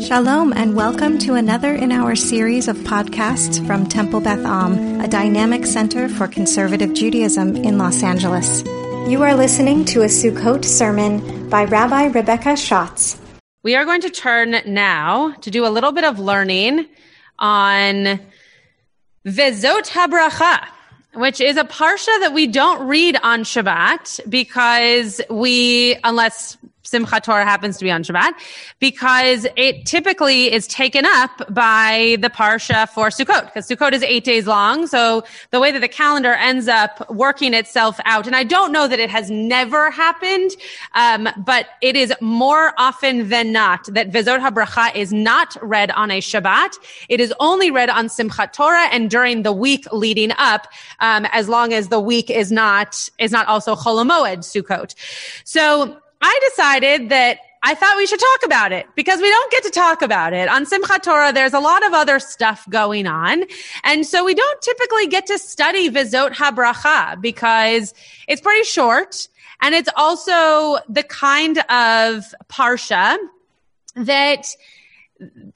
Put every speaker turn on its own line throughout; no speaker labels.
Shalom, and welcome to another in our series of podcasts from Temple Beth Am, a dynamic center for conservative Judaism in Los Angeles. You are listening to a Sukkot sermon by Rabbi Rebecca Schatz.
We are going to turn now to do a little bit of learning on Vezot HaBracha, which is a parsha that we don't read on Shabbat because we, unless Simchat Torah happens to be on Shabbat because it typically is taken up by the Parsha for Sukkot because Sukkot is eight days long. So the way that the calendar ends up working itself out, and I don't know that it has never happened, um, but it is more often than not that Vezot HaBracha is not read on a Shabbat. It is only read on Simchat Torah and during the week leading up, um, as long as the week is not, is not also Chol Sukkot. So I decided that I thought we should talk about it because we don't get to talk about it. On Simchat Torah, there's a lot of other stuff going on. And so we don't typically get to study Vezot HaBracha because it's pretty short. And it's also the kind of Parsha that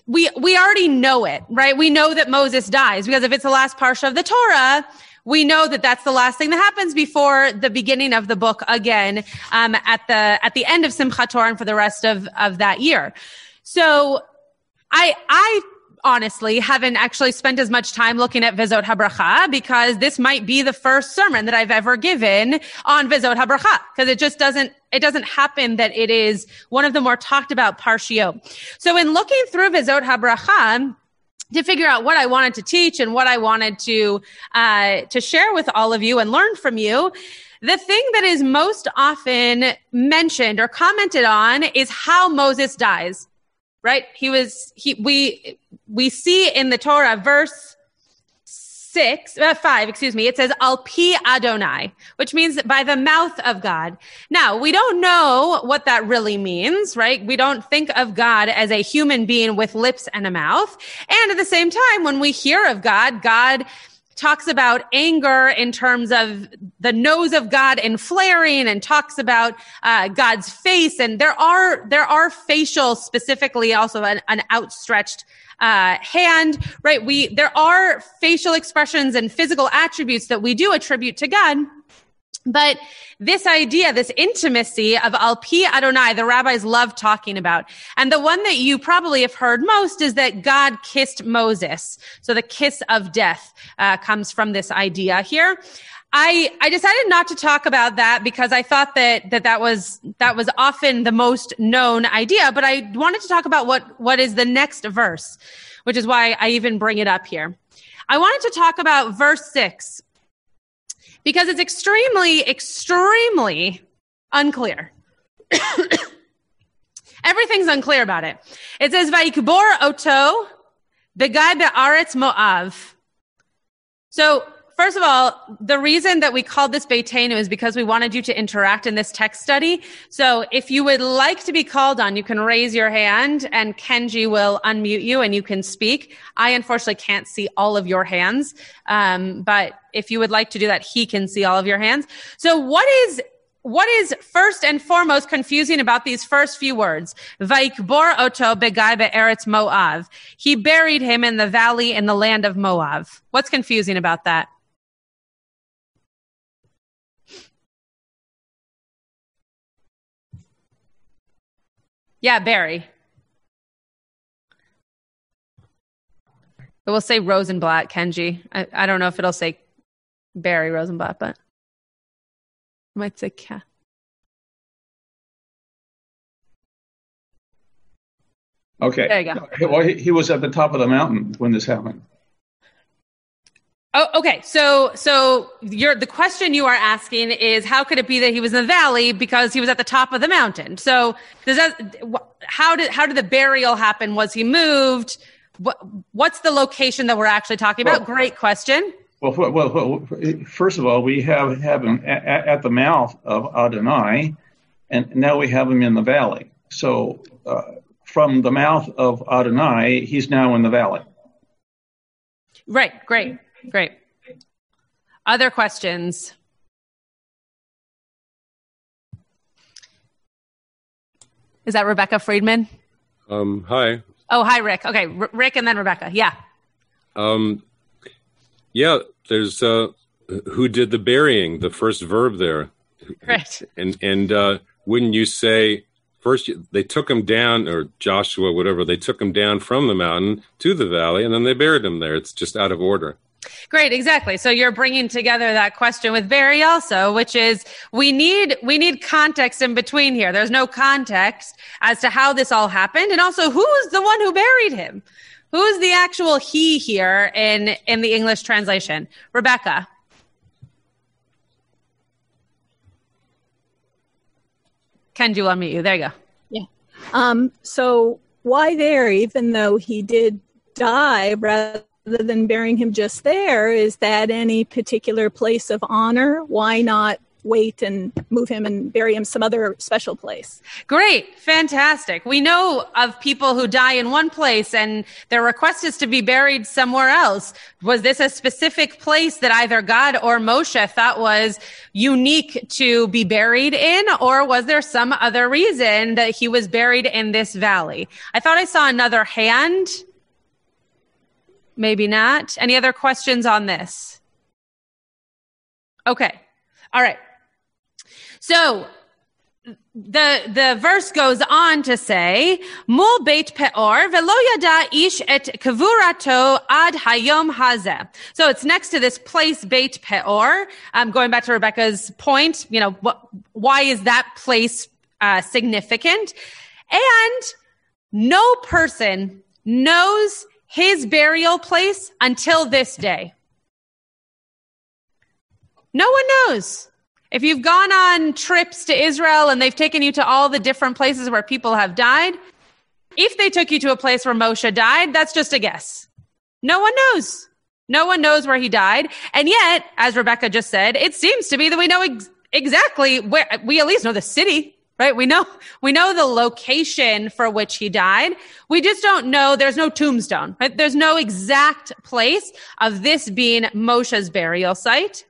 we, we already know it, right? We know that Moses dies because if it's the last Parsha of the Torah, we know that that's the last thing that happens before the beginning of the book again um, at the at the end of Simchat Torah and for the rest of of that year. So I I honestly haven't actually spent as much time looking at Vezot HaBracha because this might be the first sermon that I've ever given on Vezot HaBracha because it just doesn't, it doesn't happen that it is one of the more talked about Parshio. So in looking through Vezot HaBracha, to figure out what I wanted to teach and what I wanted to uh, to share with all of you and learn from you. The thing that is most often mentioned or commented on is how Moses dies. Right? He was he we we see in the Torah verse six, uh, five, excuse me, it says Al pi Adonai, which means by the mouth of God. Now, we don't know what that really means, right? We don't think of God as a human being with lips and a mouth. And at the same time, when we hear of God, God talks about anger in terms of the nose of God and flaring and talks about uh, God's face. And there are, there are facial specifically also an, an outstretched uh, hand, right? We, there are facial expressions and physical attributes that we do attribute to God. But this idea, this intimacy of Al Pi Adonai, the rabbis love talking about. And the one that you probably have heard most is that God kissed Moses. So the kiss of death uh, comes from this idea here. I, I decided not to talk about that because I thought that, that that was, that was often the most known idea, but I wanted to talk about what, what is the next verse, which is why I even bring it up here. I wanted to talk about verse six because it's extremely, extremely unclear. Everything's unclear about it. It says, Vaikbor Oto, Begai Be'aretz Moav. So First of all, the reason that we called this Beitenu is because we wanted you to interact in this text study. So if you would like to be called on, you can raise your hand and Kenji will unmute you and you can speak. I unfortunately can't see all of your hands. Um, but if you would like to do that, he can see all of your hands. So what is what is first and foremost confusing about these first few words? Vaikbor oto begai be'eretz Moav. He buried him in the valley in the land of Moav. What's confusing about that? Yeah, Barry. It will say Rosenblatt, Kenji. I, I don't know if it'll say Barry Rosenblatt, but it might say Cat.
Okay.
There you go.
Well, he, he was at the top of the mountain when this happened.
Oh, okay. So, so you're, the question you are asking is how could it be that he was in the valley because he was at the top of the mountain? So, does that, how did, how did the burial happen? Was he moved? What, what's the location that we're actually talking about?
Well,
Great question.
Well, well, well, first of all, we have, have him at, at the mouth of Adonai, and now we have him in the valley. So, uh, from the mouth of Adonai, he's now in the valley.
Right. Great. Great. Other questions? Is that Rebecca Friedman?
Um, hi.
Oh, hi, Rick. Okay, R- Rick and then Rebecca. Yeah.
Um, yeah, there's uh, who did the burying, the first verb there.
Right.
And and uh, wouldn't you say first they took him down, or Joshua, whatever, they took him down from the mountain to the valley, and then they buried him there. It's just out of order.
Great, exactly. So you're bringing together that question with Barry also, which is we need we need context in between here. There's no context as to how this all happened, and also who's the one who buried him. Who's the actual he here in in the English translation? Rebecca. Ken, do you unmute you? There you go.
Yeah. Um, so why there, even though he did die rather than burying him just there, is that any particular place of honor? Why not wait and move him and bury him some other special place.
Great, fantastic. We know of people who die in one place and their request is to be buried somewhere else. Was this a specific place that either God or Moshe thought was unique to be buried in, or was there some other reason that he was buried in this valley? I thought I saw another hand. Maybe not. Any other questions on this? Okay. All right. So the the verse goes on to say, "Mul beit peor velo yada ish et kavurato ad hayom hazeh." So it's next to this place Beit Peor. Um, going back to Rebecca's point, you know, why is that place uh, significant? And no person knows his burial place until this day. No one knows. If you've gone on trips to Israel and they've taken you to all the different places where people have died, if they took you to a place where Moshe died, that's just a guess. No one knows. No one knows where he died. And yet, as Rebecca just said, it seems to be that we know ex- exactly where, we at least know the city, right? We know, we know the location for which he died. We just don't know, there's no tombstone, right? There's no exact place of this being Moshe's burial site.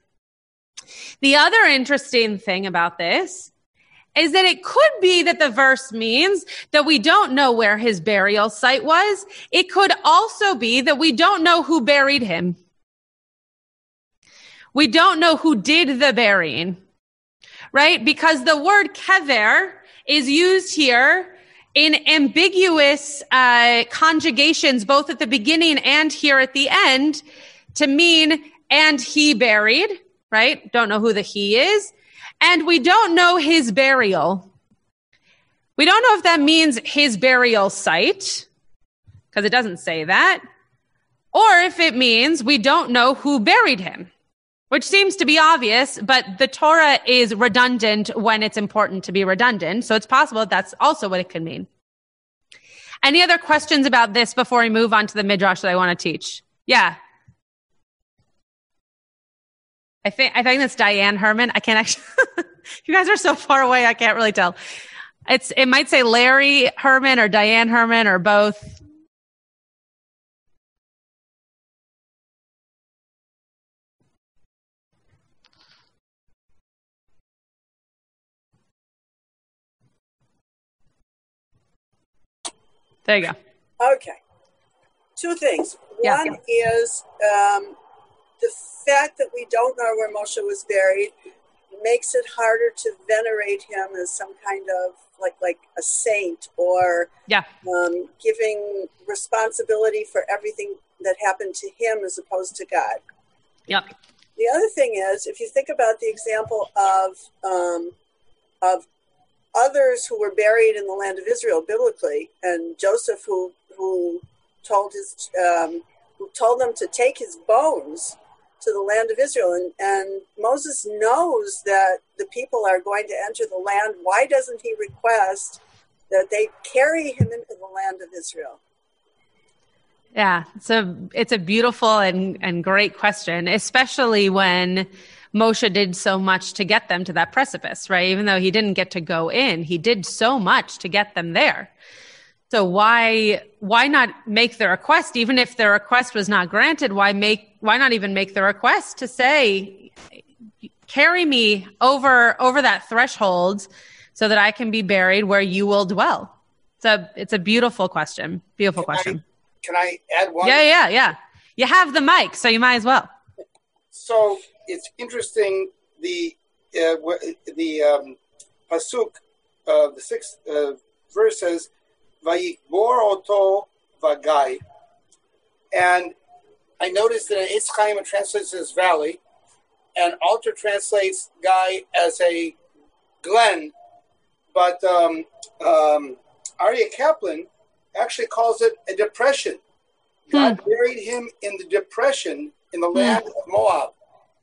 The other interesting thing about this is that it could be that the verse means that we don't know where his burial site was. It could also be that we don't know who buried him. We don't know who did the burying, right? Because the word kever is used here in ambiguous uh, conjugations, both at the beginning and here at the end, to mean and he buried right? Don't know who the he is. And we don't know his burial. We don't know if that means his burial site, because it doesn't say that, or if it means we don't know who buried him, which seems to be obvious, but the Torah is redundant when it's important to be redundant. So it's possible that that's also what it could mean. Any other questions about this before we move on to the midrash that I want to teach? Yeah. I think I think that's Diane Herman. I can't actually. you guys are so far away. I can't really tell. It's it might say Larry Herman or Diane Herman or both. There you
go. Okay. Two things. One yeah. is um, the fact that we don't know where Moshe was buried makes it harder to venerate him as some kind of like like a saint or
yeah.
um, giving responsibility for everything that happened to him as opposed to God.
Yep.
The other thing is, if you think about the example of um, of others who were buried in the land of Israel biblically, and Joseph who who told his um, who told them to take his bones to the land of Israel. And, and Moses knows that the people are going to enter the land. Why doesn't he request that they carry him into the land of Israel?
Yeah, it's a it's a beautiful and, and great question, especially when Moshe did so much to get them to that precipice, right? Even though he didn't get to go in, he did so much to get them there. So why why not make the request even if the request was not granted? Why make why not even make the request to say carry me over over that threshold so that I can be buried where you will dwell? It's a it's a beautiful question. Beautiful
Can I-
question.
Can I add one?
Yeah, yeah, yeah. You have the mic, so you might as well.
So it's interesting. The uh, the um, pasuk, uh, the sixth uh, verse says, "Vayikbor oto vagai," and I noticed that Eitz Chaim translates as valley, and Alter translates guy as a glen, but um, um, Aryeh Kaplan actually calls it a depression. God buried him in the depression in the land of Moab.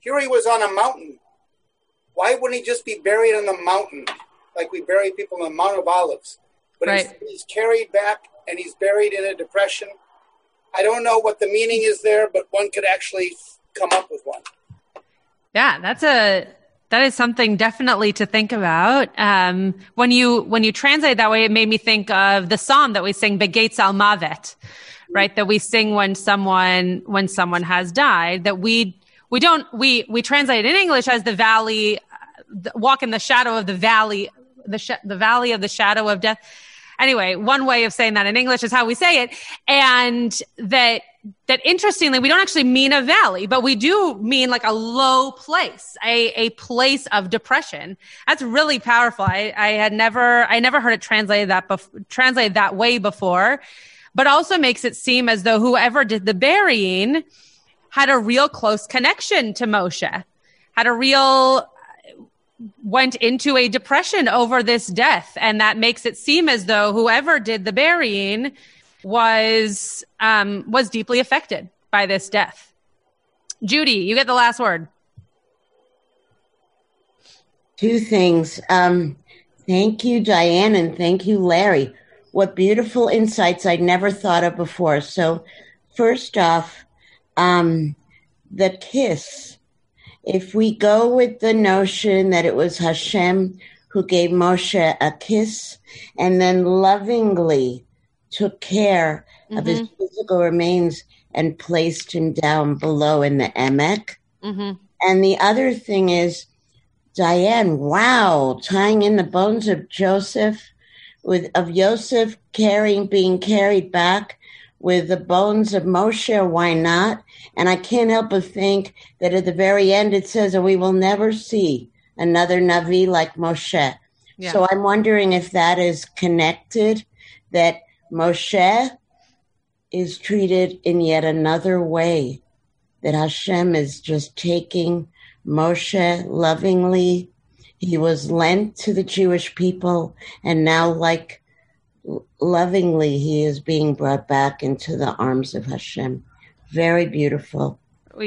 Here he was on a mountain. Why wouldn't he just be buried on the mountain like we bury people on the Mount of Olives? But he's,
Right.
he's carried back and he's buried in a depression. I don't know what the meaning is there, but one could actually come up with one.
Yeah, that's a that is something definitely to think about. Um, when you when you translate that way, it made me think of the psalm that we sing, "Begates al Mavet," right? That we sing when someone when someone has died. That we we don't we we translate it in English as the valley, the- walk in the shadow of the valley, the sh- the valley of the shadow of death. Anyway, one way of saying that in English is how we say it, and that that interestingly, we don't actually mean a valley, but we do mean like a low place, a, a place of depression. That's really powerful. I, I had never, I never heard it translated that, bef- translated that way before, but also makes it seem as though whoever did the burying had a real close connection to Moshe, had a real, went into a depression over this death. And that makes it seem as though whoever did the burying was um, was deeply affected by this death. Judy, you get the last word.
Two things. Um, thank you, Diane, and thank you, Larry. What beautiful insights I'd never thought of before. So, first off, um, the kiss. If we go with the notion that it was Hashem who gave Moshe a kiss and then lovingly took care of his physical remains and placed him down below in the Emek.
Mm-hmm.
And the other thing is, Diane, wow, tying in the bones of Joseph with of Joseph carrying being carried back with the bones of Moshe, why not? And I can't help but think that at the very end it says that we will never see another Navi like Moshe.
Yeah.
So I'm wondering if that is connected, that Moshe is treated in yet another way, that Hashem is just taking Moshe lovingly. He was lent to the Jewish people, and now, like lovingly, he is being brought back into the arms of Hashem. Very beautiful.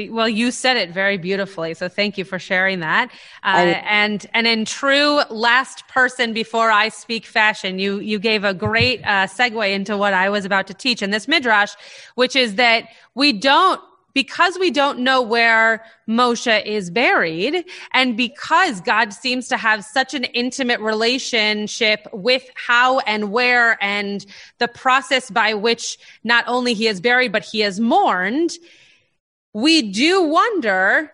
Well, you said it very beautifully, so thank you for sharing that. Uh,
I-
and and in true last person before I speak fashion, you you gave a great uh, segue into what I was about to teach in this midrash, which is that we don't because we don't know where Moshe is buried, and because God seems to have such an intimate relationship with how and where and the process by which not only he is buried, but he is mourned, we do wonder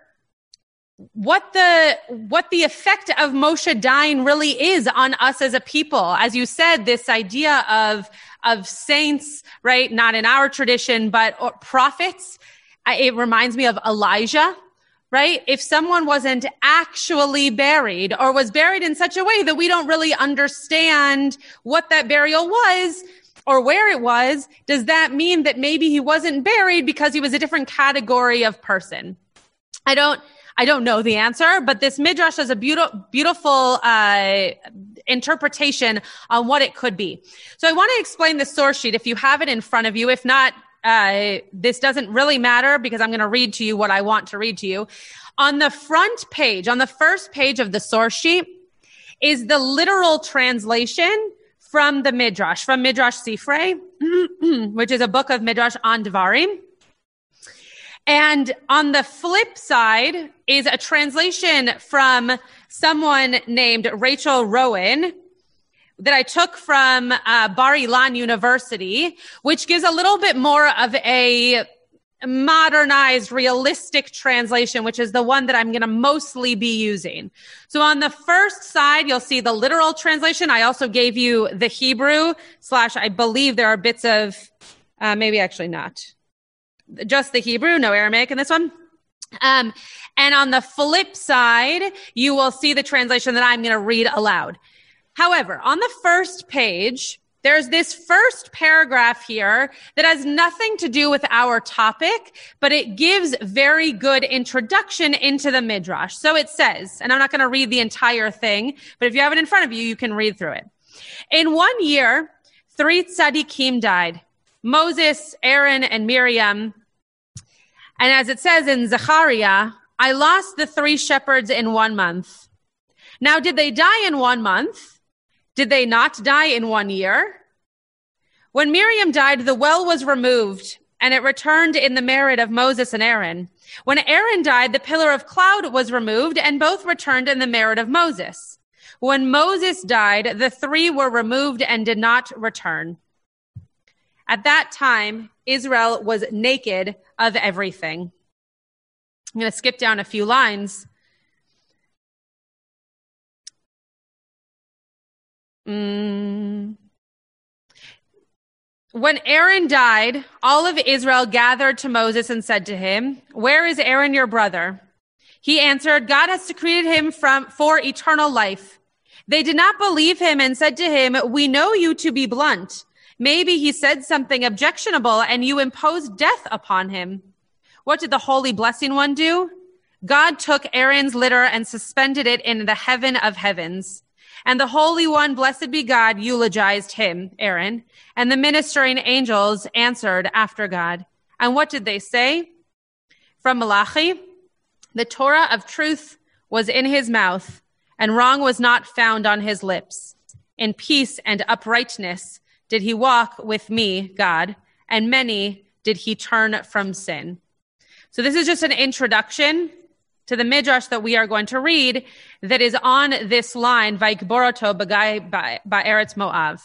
what the what the effect of Moshe dying really is on us as a people. As you said, this idea of of saints, right? Not in our tradition, but prophets. It reminds me of Elijah, right? If someone wasn't actually buried or was buried in such a way that we don't really understand what that burial was or where it was, does that mean that maybe he wasn't buried because he was a different category of person? I don't I don't know the answer, but this midrash has a beautiful beautiful uh, interpretation on what it could be. So I want to explain the source sheet if you have it in front of you. If not, uh, this doesn't really matter because I'm going to read to you what I want to read to you. On the front page, on the first page of the source sheet, is the literal translation from the Midrash, from Midrash Sifrei, which is a book of Midrash on Devarim. And on the flip side is a translation from someone named Rachel Rowan that I took from uh, Bar Ilan University, which gives a little bit more of a modernized, realistic translation, which is the one that I'm going to mostly be using. So on the first side, you'll see the literal translation. I also gave you the Hebrew slash, I believe there are bits of, uh, maybe actually not. Just the Hebrew, no Aramaic in this one. Um, and on the flip side, you will see the translation that I'm going to read aloud. However, on the first page, there's this first paragraph here that has nothing to do with our topic, but it gives very good introduction into the midrash. So it says, and I'm not going to read the entire thing, but if you have it in front of you, you can read through it. In one year, three tzaddikim died. Moses, Aaron, and Miriam. And as it says in Zechariah, I lost the three shepherds in one month. Now, did they die in one month? Did they not die in one year? When Miriam died, the well was removed and it returned in the merit of Moses and Aaron. When Aaron died, the pillar of cloud was removed and both returned in the merit of Moses. When Moses died, the three were removed and did not return. At that time, Israel was naked of everything. I'm going to skip down a few lines. Mm. When Aaron died, all of Israel gathered to Moses and said to him, Where is Aaron your brother? He answered, God has decreed him from, for eternal life. They did not believe him and said to him, We know you to be blunt. Maybe he said something objectionable and you imposed death upon him. What did the holy blessing one do? God took Aaron's litter and suspended it in the heaven of heavens. And the Holy One, blessed be God, eulogized him, Aaron. And the ministering angels answered after God. And what did they say? From Malachi, the Torah of truth was in his mouth, and wrong was not found on his lips. In peace and uprightness did he walk with me, God, and many did he turn from sin. So this is just an introduction to the midrash that we are going to read that is on this line, Vaikboroto Bagai by Eretz Moav.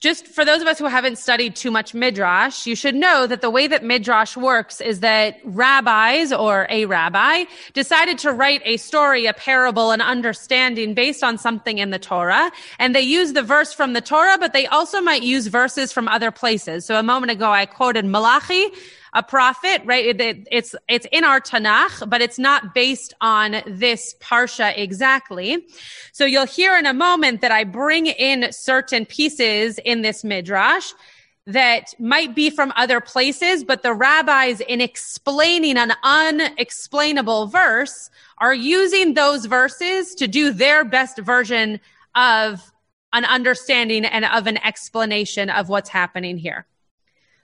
Just for those of us who haven't studied too much midrash, you should know that the way that midrash works is that rabbis or a rabbi decided to write a story, a parable, an understanding based on something in the Torah. And they use the verse from the Torah, but they also might use verses from other places. So a moment ago, I quoted Malachi, a prophet, right? It, it's, it's in our Tanakh, but it's not based on this Parsha exactly. So you'll hear in a moment that I bring in certain pieces in this Midrash that might be from other places, but the rabbis in explaining an unexplainable verse are using those verses to do their best version of an understanding and of an explanation of what's happening here.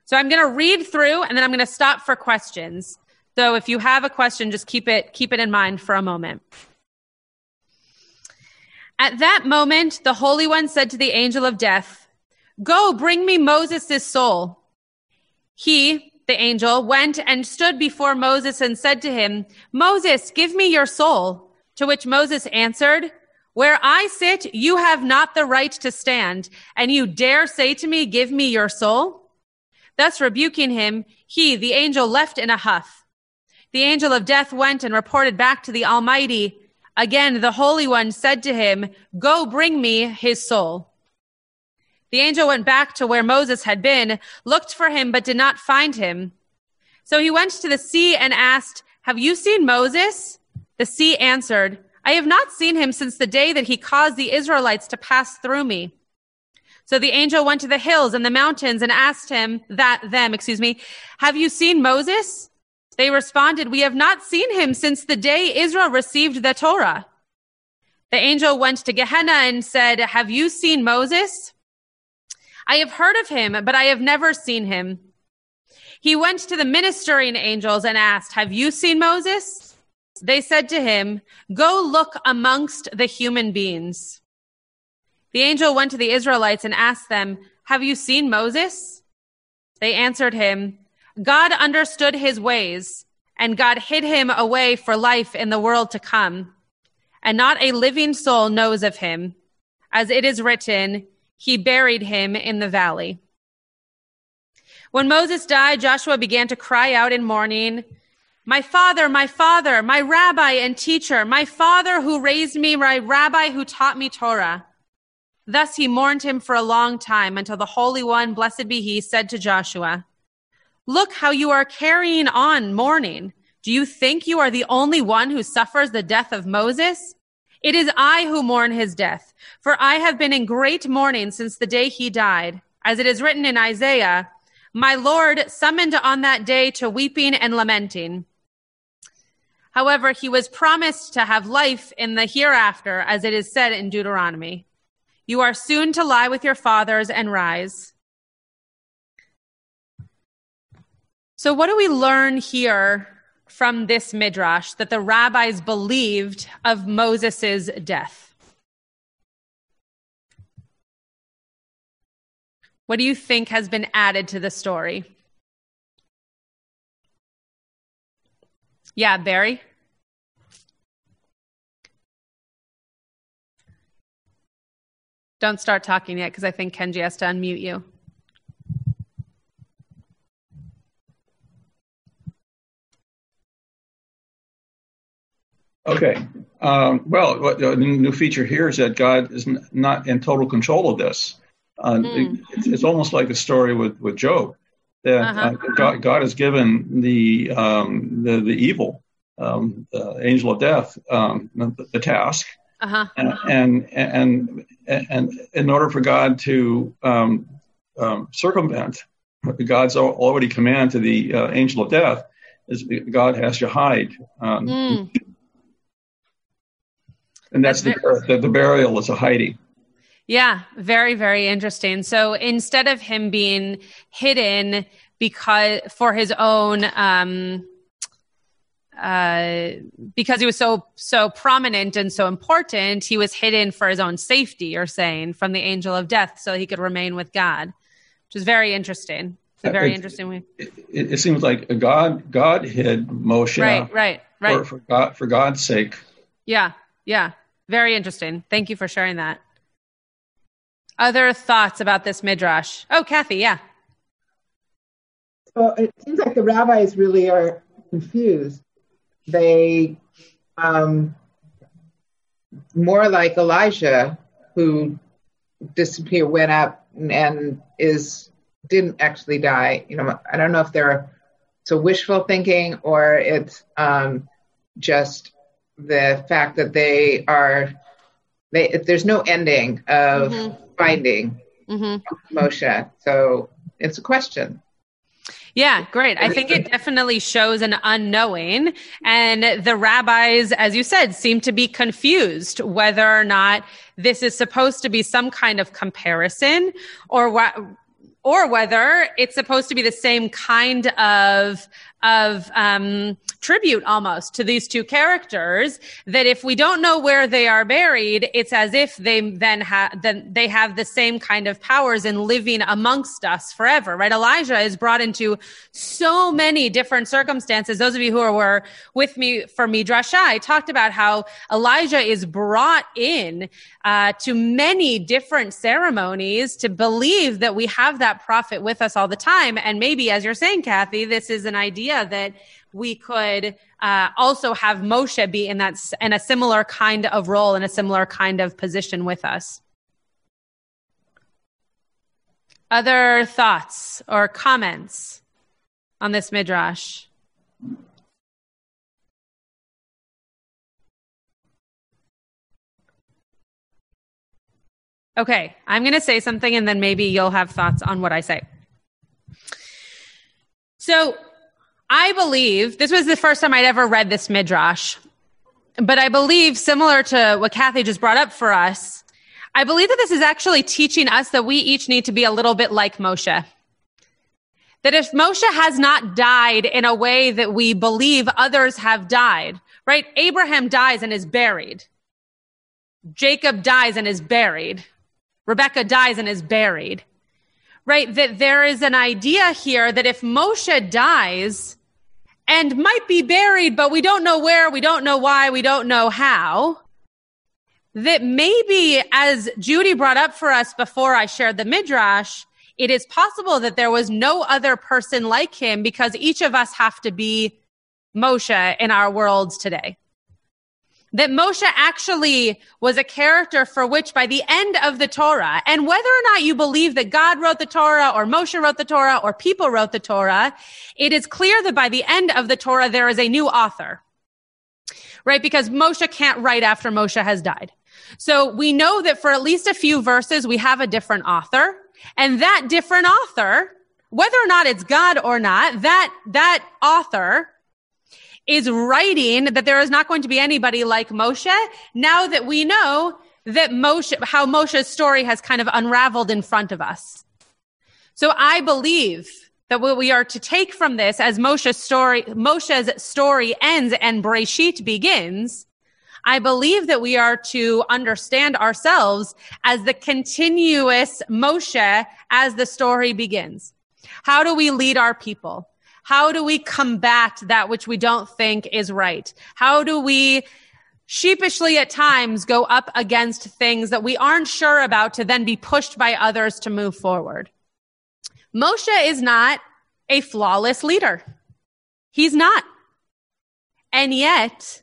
So I'm going to read through and then I'm going to stop for questions. So if you have a question, just keep it, keep it in mind for a moment. At that moment, the Holy One said to the angel of death, Go bring me Moses' soul. He, the angel, went and stood before Moses and said to him, Moses, give me your soul. To which Moses answered, Where I sit, you have not the right to stand, and you dare say to me, Give me your soul? Thus rebuking him, he, the angel, left in a huff. The angel of death went and reported back to the Almighty. Again, the Holy One said to him, Go bring me his soul. The angel went back to where Moses had been, looked for him, but did not find him. So he went to the sea and asked, Have you seen Moses? The sea answered, I have not seen him since the day that he caused the Israelites to pass through me. So the angel went to the hills and the mountains and asked him that them, excuse me, have you seen Moses? They responded, we have not seen him since the day Israel received the Torah. The angel went to Gehenna and said, have you seen Moses? I have heard of him, but I have never seen him. He went to the ministering angels and asked, have you seen Moses? They said to him, go look amongst the human beings. The angel went to the Israelites and asked them, Have you seen Moses? They answered him, God understood his ways, and God hid him away for life in the world to come. And not a living soul knows of him. As it is written, he buried him in the valley. When Moses died, Joshua began to cry out in mourning, My father, my father, my rabbi and teacher, my father who raised me, my rabbi who taught me Torah. Thus he mourned him for a long time until the Holy One, blessed be he, said to Joshua, Look how you are carrying on mourning. Do you think you are the only one who suffers the death of Moses? It is I who mourn his death, for I have been in great mourning since the day he died. As it is written in Isaiah, my Lord summoned on that day to weeping and lamenting. However, he was promised to have life in the hereafter, as it is said in Deuteronomy. You are soon to lie with your fathers and rise. So, what do we learn here from this midrash that the rabbis believed of Moses' death? What do you think has been added to the story? Yeah, Barry? Don't start talking yet because I think Kenji has to unmute you.
Okay. Um, well, what, the new feature here is that God is not in total control of this. Uh, mm. it's, it's, almost like the story with, with Job that uh-huh. uh, God, God, has given the um, the, the evil um, the angel of death um, the, the, task, uh-huh. and, and and and in order for God to um, um, circumvent God's already command to the uh, angel of death is God has to hide. Mm. And that's, that's the, the, the burial is a hiding.
Yeah, very, very interesting. So instead of him being hidden because for his own, um, uh, because he was so so prominent and so important, he was hidden for his own safety. You're saying from the angel of death, so he could remain with God, which is very interesting. It's a very it, interesting way.
It, it, seems like God God hid Moshe,
right, right, right,
for, for God for God's sake.
Yeah, yeah, very interesting. Thank you for sharing that. Other thoughts about this midrash? Oh, Kathy, yeah.
So it seems like the rabbis really are confused. They, um, more like Elijah, who disappeared, went up, and is didn't actually die. You know, I don't know if they're so wishful thinking or it's um, just the fact that they are. They, there's no ending of mm-hmm finding mm-hmm. Moshe. So it's a question.
Yeah, great. I think it definitely shows an unknowing. And the rabbis, as you said, seem to be confused whether or not this is supposed to be some kind of comparison or what or whether it's supposed to be the same kind of of um, tribute almost to these two characters that if we don't know where they are buried it's as if they then have then they have the same kind of powers in living amongst us forever right? Elijah is brought into so many different circumstances. Those of you who were with me for midrasha i talked about how elijah is brought in uh, to many different ceremonies to believe that we have that prophet with us all the time. And maybe as you're saying kathy this is an idea idea that we could uh, also have Moshe be in that in a similar kind of role in a similar kind of position with us. Other thoughts or comments on this midrash? Okay, I'm going to say something and then maybe you'll have thoughts on what I say. So, I believe this was the first time I'd ever read this midrash, but I believe similar to what Kathy just brought up for us, I believe that this is actually teaching us that we each need to be a little bit like Moshe. That if Moshe has not died in a way that we believe others have died, right? Abraham dies and is buried. Jacob dies and is buried. Rebecca dies and is buried right? That there is an idea here that if Moshe dies and might be buried, but we don't know where, we don't know why, we don't know how, that maybe as Judy brought up for us before I shared the midrash, it is possible that there was no other person like him because each of us have to be Moshe in our worlds today. That Moshe actually was a character for which by the end of the Torah, and whether or not you believe that God wrote the Torah or Moshe wrote the Torah or people wrote the Torah, it is clear that by the end of the Torah, there is a new author. Right? Because Moshe can't write after Moshe has died. So we know that for at least a few verses, we have a different author. And that different author, whether or not it's God or not, that, that author is writing that there is not going to be anybody like Moshe now that we know that Moshe, how Moshe's story has kind of unraveled in front of us. So I believe that what we are to take from this as Moshe's story, Moshe's story ends and Breshit begins I believe that we are to understand ourselves as the continuous Moshe as the story begins. How do we lead our people? How do we combat that which we don't think is right? How do we sheepishly at times go up against things that we aren't sure about to then be pushed by others to move forward? Moshe is not a flawless leader. He's not. And yet,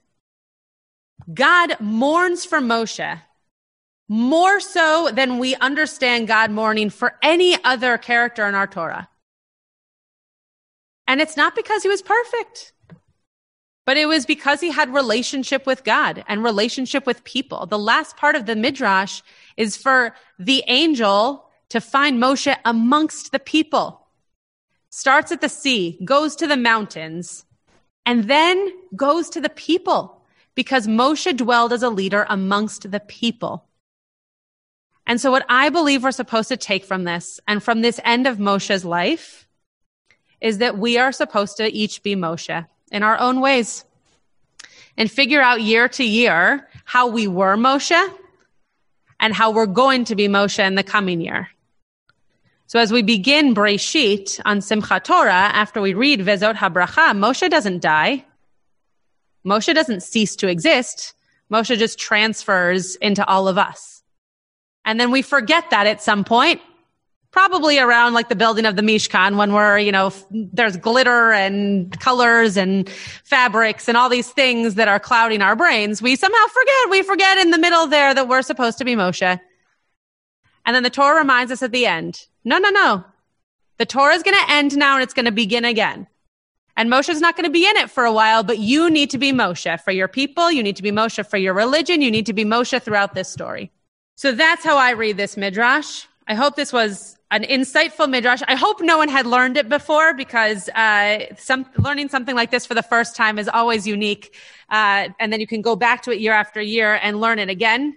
God mourns for Moshe more so than we understand God mourning for any other character in our Torah. And it's not because he was perfect, but it was because he had relationship with God and relationship with people. The last part of the Midrash is for the angel to find Moshe amongst the people. Starts at the sea, goes to the mountains, and then goes to the people because Moshe dwelled as a leader amongst the people. And so what I believe we're supposed to take from this and from this end of Moshe's life is that we are supposed to each be Moshe in our own ways and figure out year to year how we were Moshe and how we're going to be Moshe in the coming year. So as we begin Breshit on Simchat Torah, after we read Vezot HaBracha, Moshe doesn't die. Moshe doesn't cease to exist. Moshe just transfers into all of us. And then we forget that at some point, probably around like the building of the Mishkan when we're, you know, there's glitter and colors and fabrics and all these things that are clouding our brains. We somehow forget, we forget in the middle there that we're supposed to be Moshe. And then the Torah reminds us at the end, no, no, no. The Torah is going to end now and it's going to begin again. And Moshe's not going to be in it for a while, but you need to be Moshe for your people. You need to be Moshe for your religion. You need to be Moshe throughout this story. So that's how I read this midrash. I hope this was an insightful midrash. I hope no one had learned it before because uh, some, learning something like this for the first time is always unique. Uh, and then you can go back to it year after year and learn it again.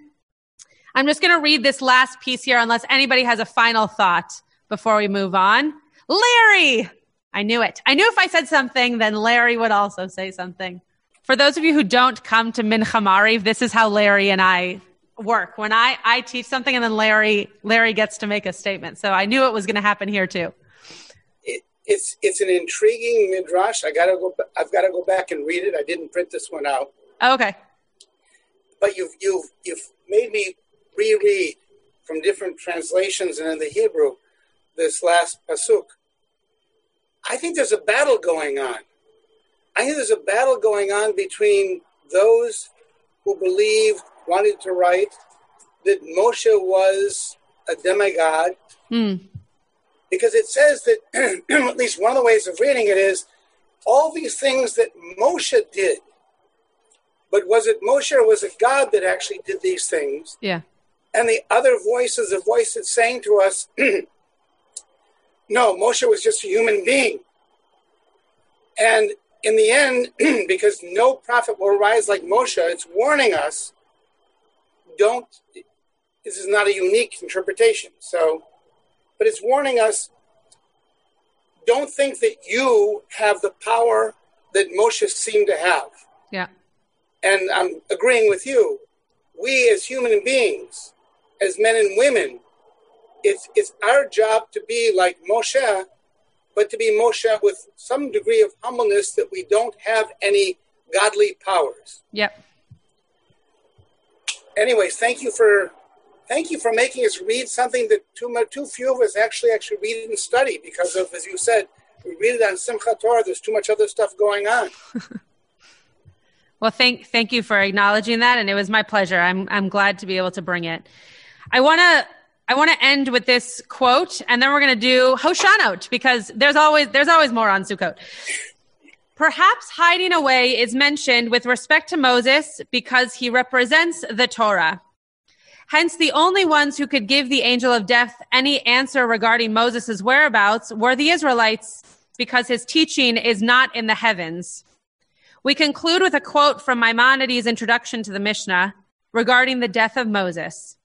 I'm just going to read this last piece here unless anybody has a final thought before we move on. Larry, I knew it. I knew if I said something, then Larry would also say something. For those of you who don't come to Mincha Ma'ariv, this is how Larry and I work. When I, I teach something and then Larry, Larry gets to make a statement. So I knew it was going to happen here too.
It, it's, it's an intriguing midrash. I gotta go, I've got to go back and read it. I didn't print this one out.
Okay.
But you've, you've, you've made me reread from different translations and in the Hebrew this last pasuk I think there's a battle going on. I think there's a battle going on between those who believed, wanted to write, that Moshe was a demigod.
Mm.
Because it says that, at least one of the ways of reading it is, all these things that Moshe did. But was it Moshe or was it God that actually did these things?
Yeah.
And the other voice is a voice that's saying to us, No, Moshe was just a human being. And in the end, because no prophet will rise like Moshe, it's warning us don't, this is not a unique interpretation. So, but it's warning us don't think that you have the power that Moshe seemed to have.
Yeah.
And I'm agreeing with you. We as human beings, as men and women, it's it's our job to be like Moshe, but to be Moshe with some degree of humbleness that we don't have any godly powers.
Yep.
Anyways, thank you for thank you for making us read something that too much, too few of us actually actually read and study because of, as you said, we read it on Simchat Torah. There's too much other stuff going on.
well, thank thank you for acknowledging that, and it was my pleasure. I'm I'm glad to be able to bring it. I want to I want to end with this quote, and then we're going to do Hoshanot because there's always there's always more on Sukkot. Perhaps hiding away is mentioned with respect to Moses because he represents the Torah. Hence, the only ones who could give the angel of death any answer regarding Moses' whereabouts were the Israelites because his teaching is not in the heavens. We conclude with a quote from Maimonides' introduction to the Mishnah regarding the death of Moses.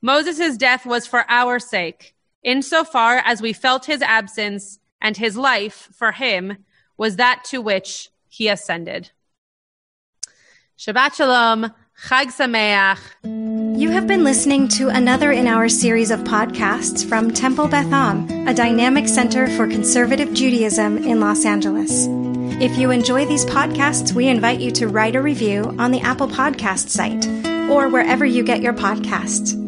Moses' death was for our sake, insofar as we felt his absence and his life for him was that to which he ascended. Shabbat Shalom, Chag Sameach.
You have been listening to another in our series of podcasts from Temple Beth Am, a dynamic center for conservative Judaism in Los Angeles. If you enjoy these podcasts, we invite you to write a review on the Apple Podcast site or wherever you get your podcasts.